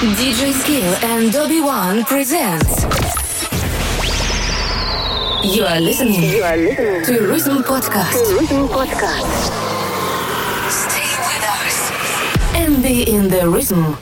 DJ Skill and Dobby One presents. You are listening. You are listening to Rhythm Podcast. to Rhythm Podcast. Stay with us and be in the rhythm.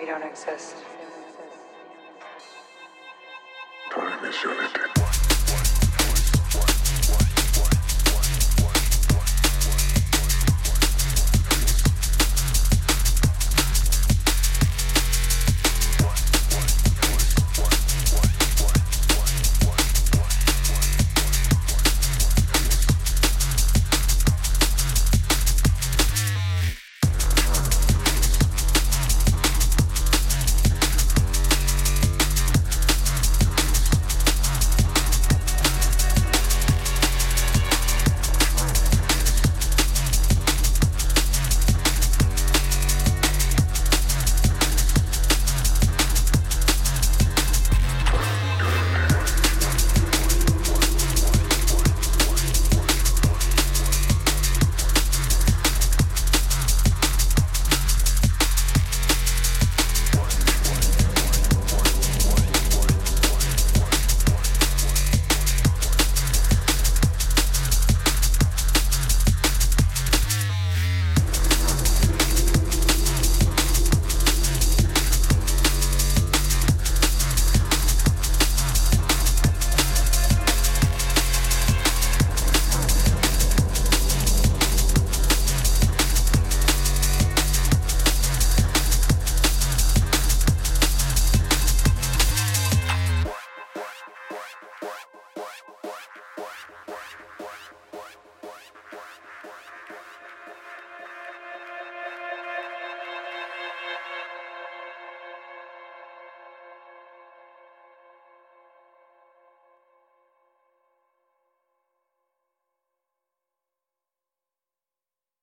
We don't exist. Time is your.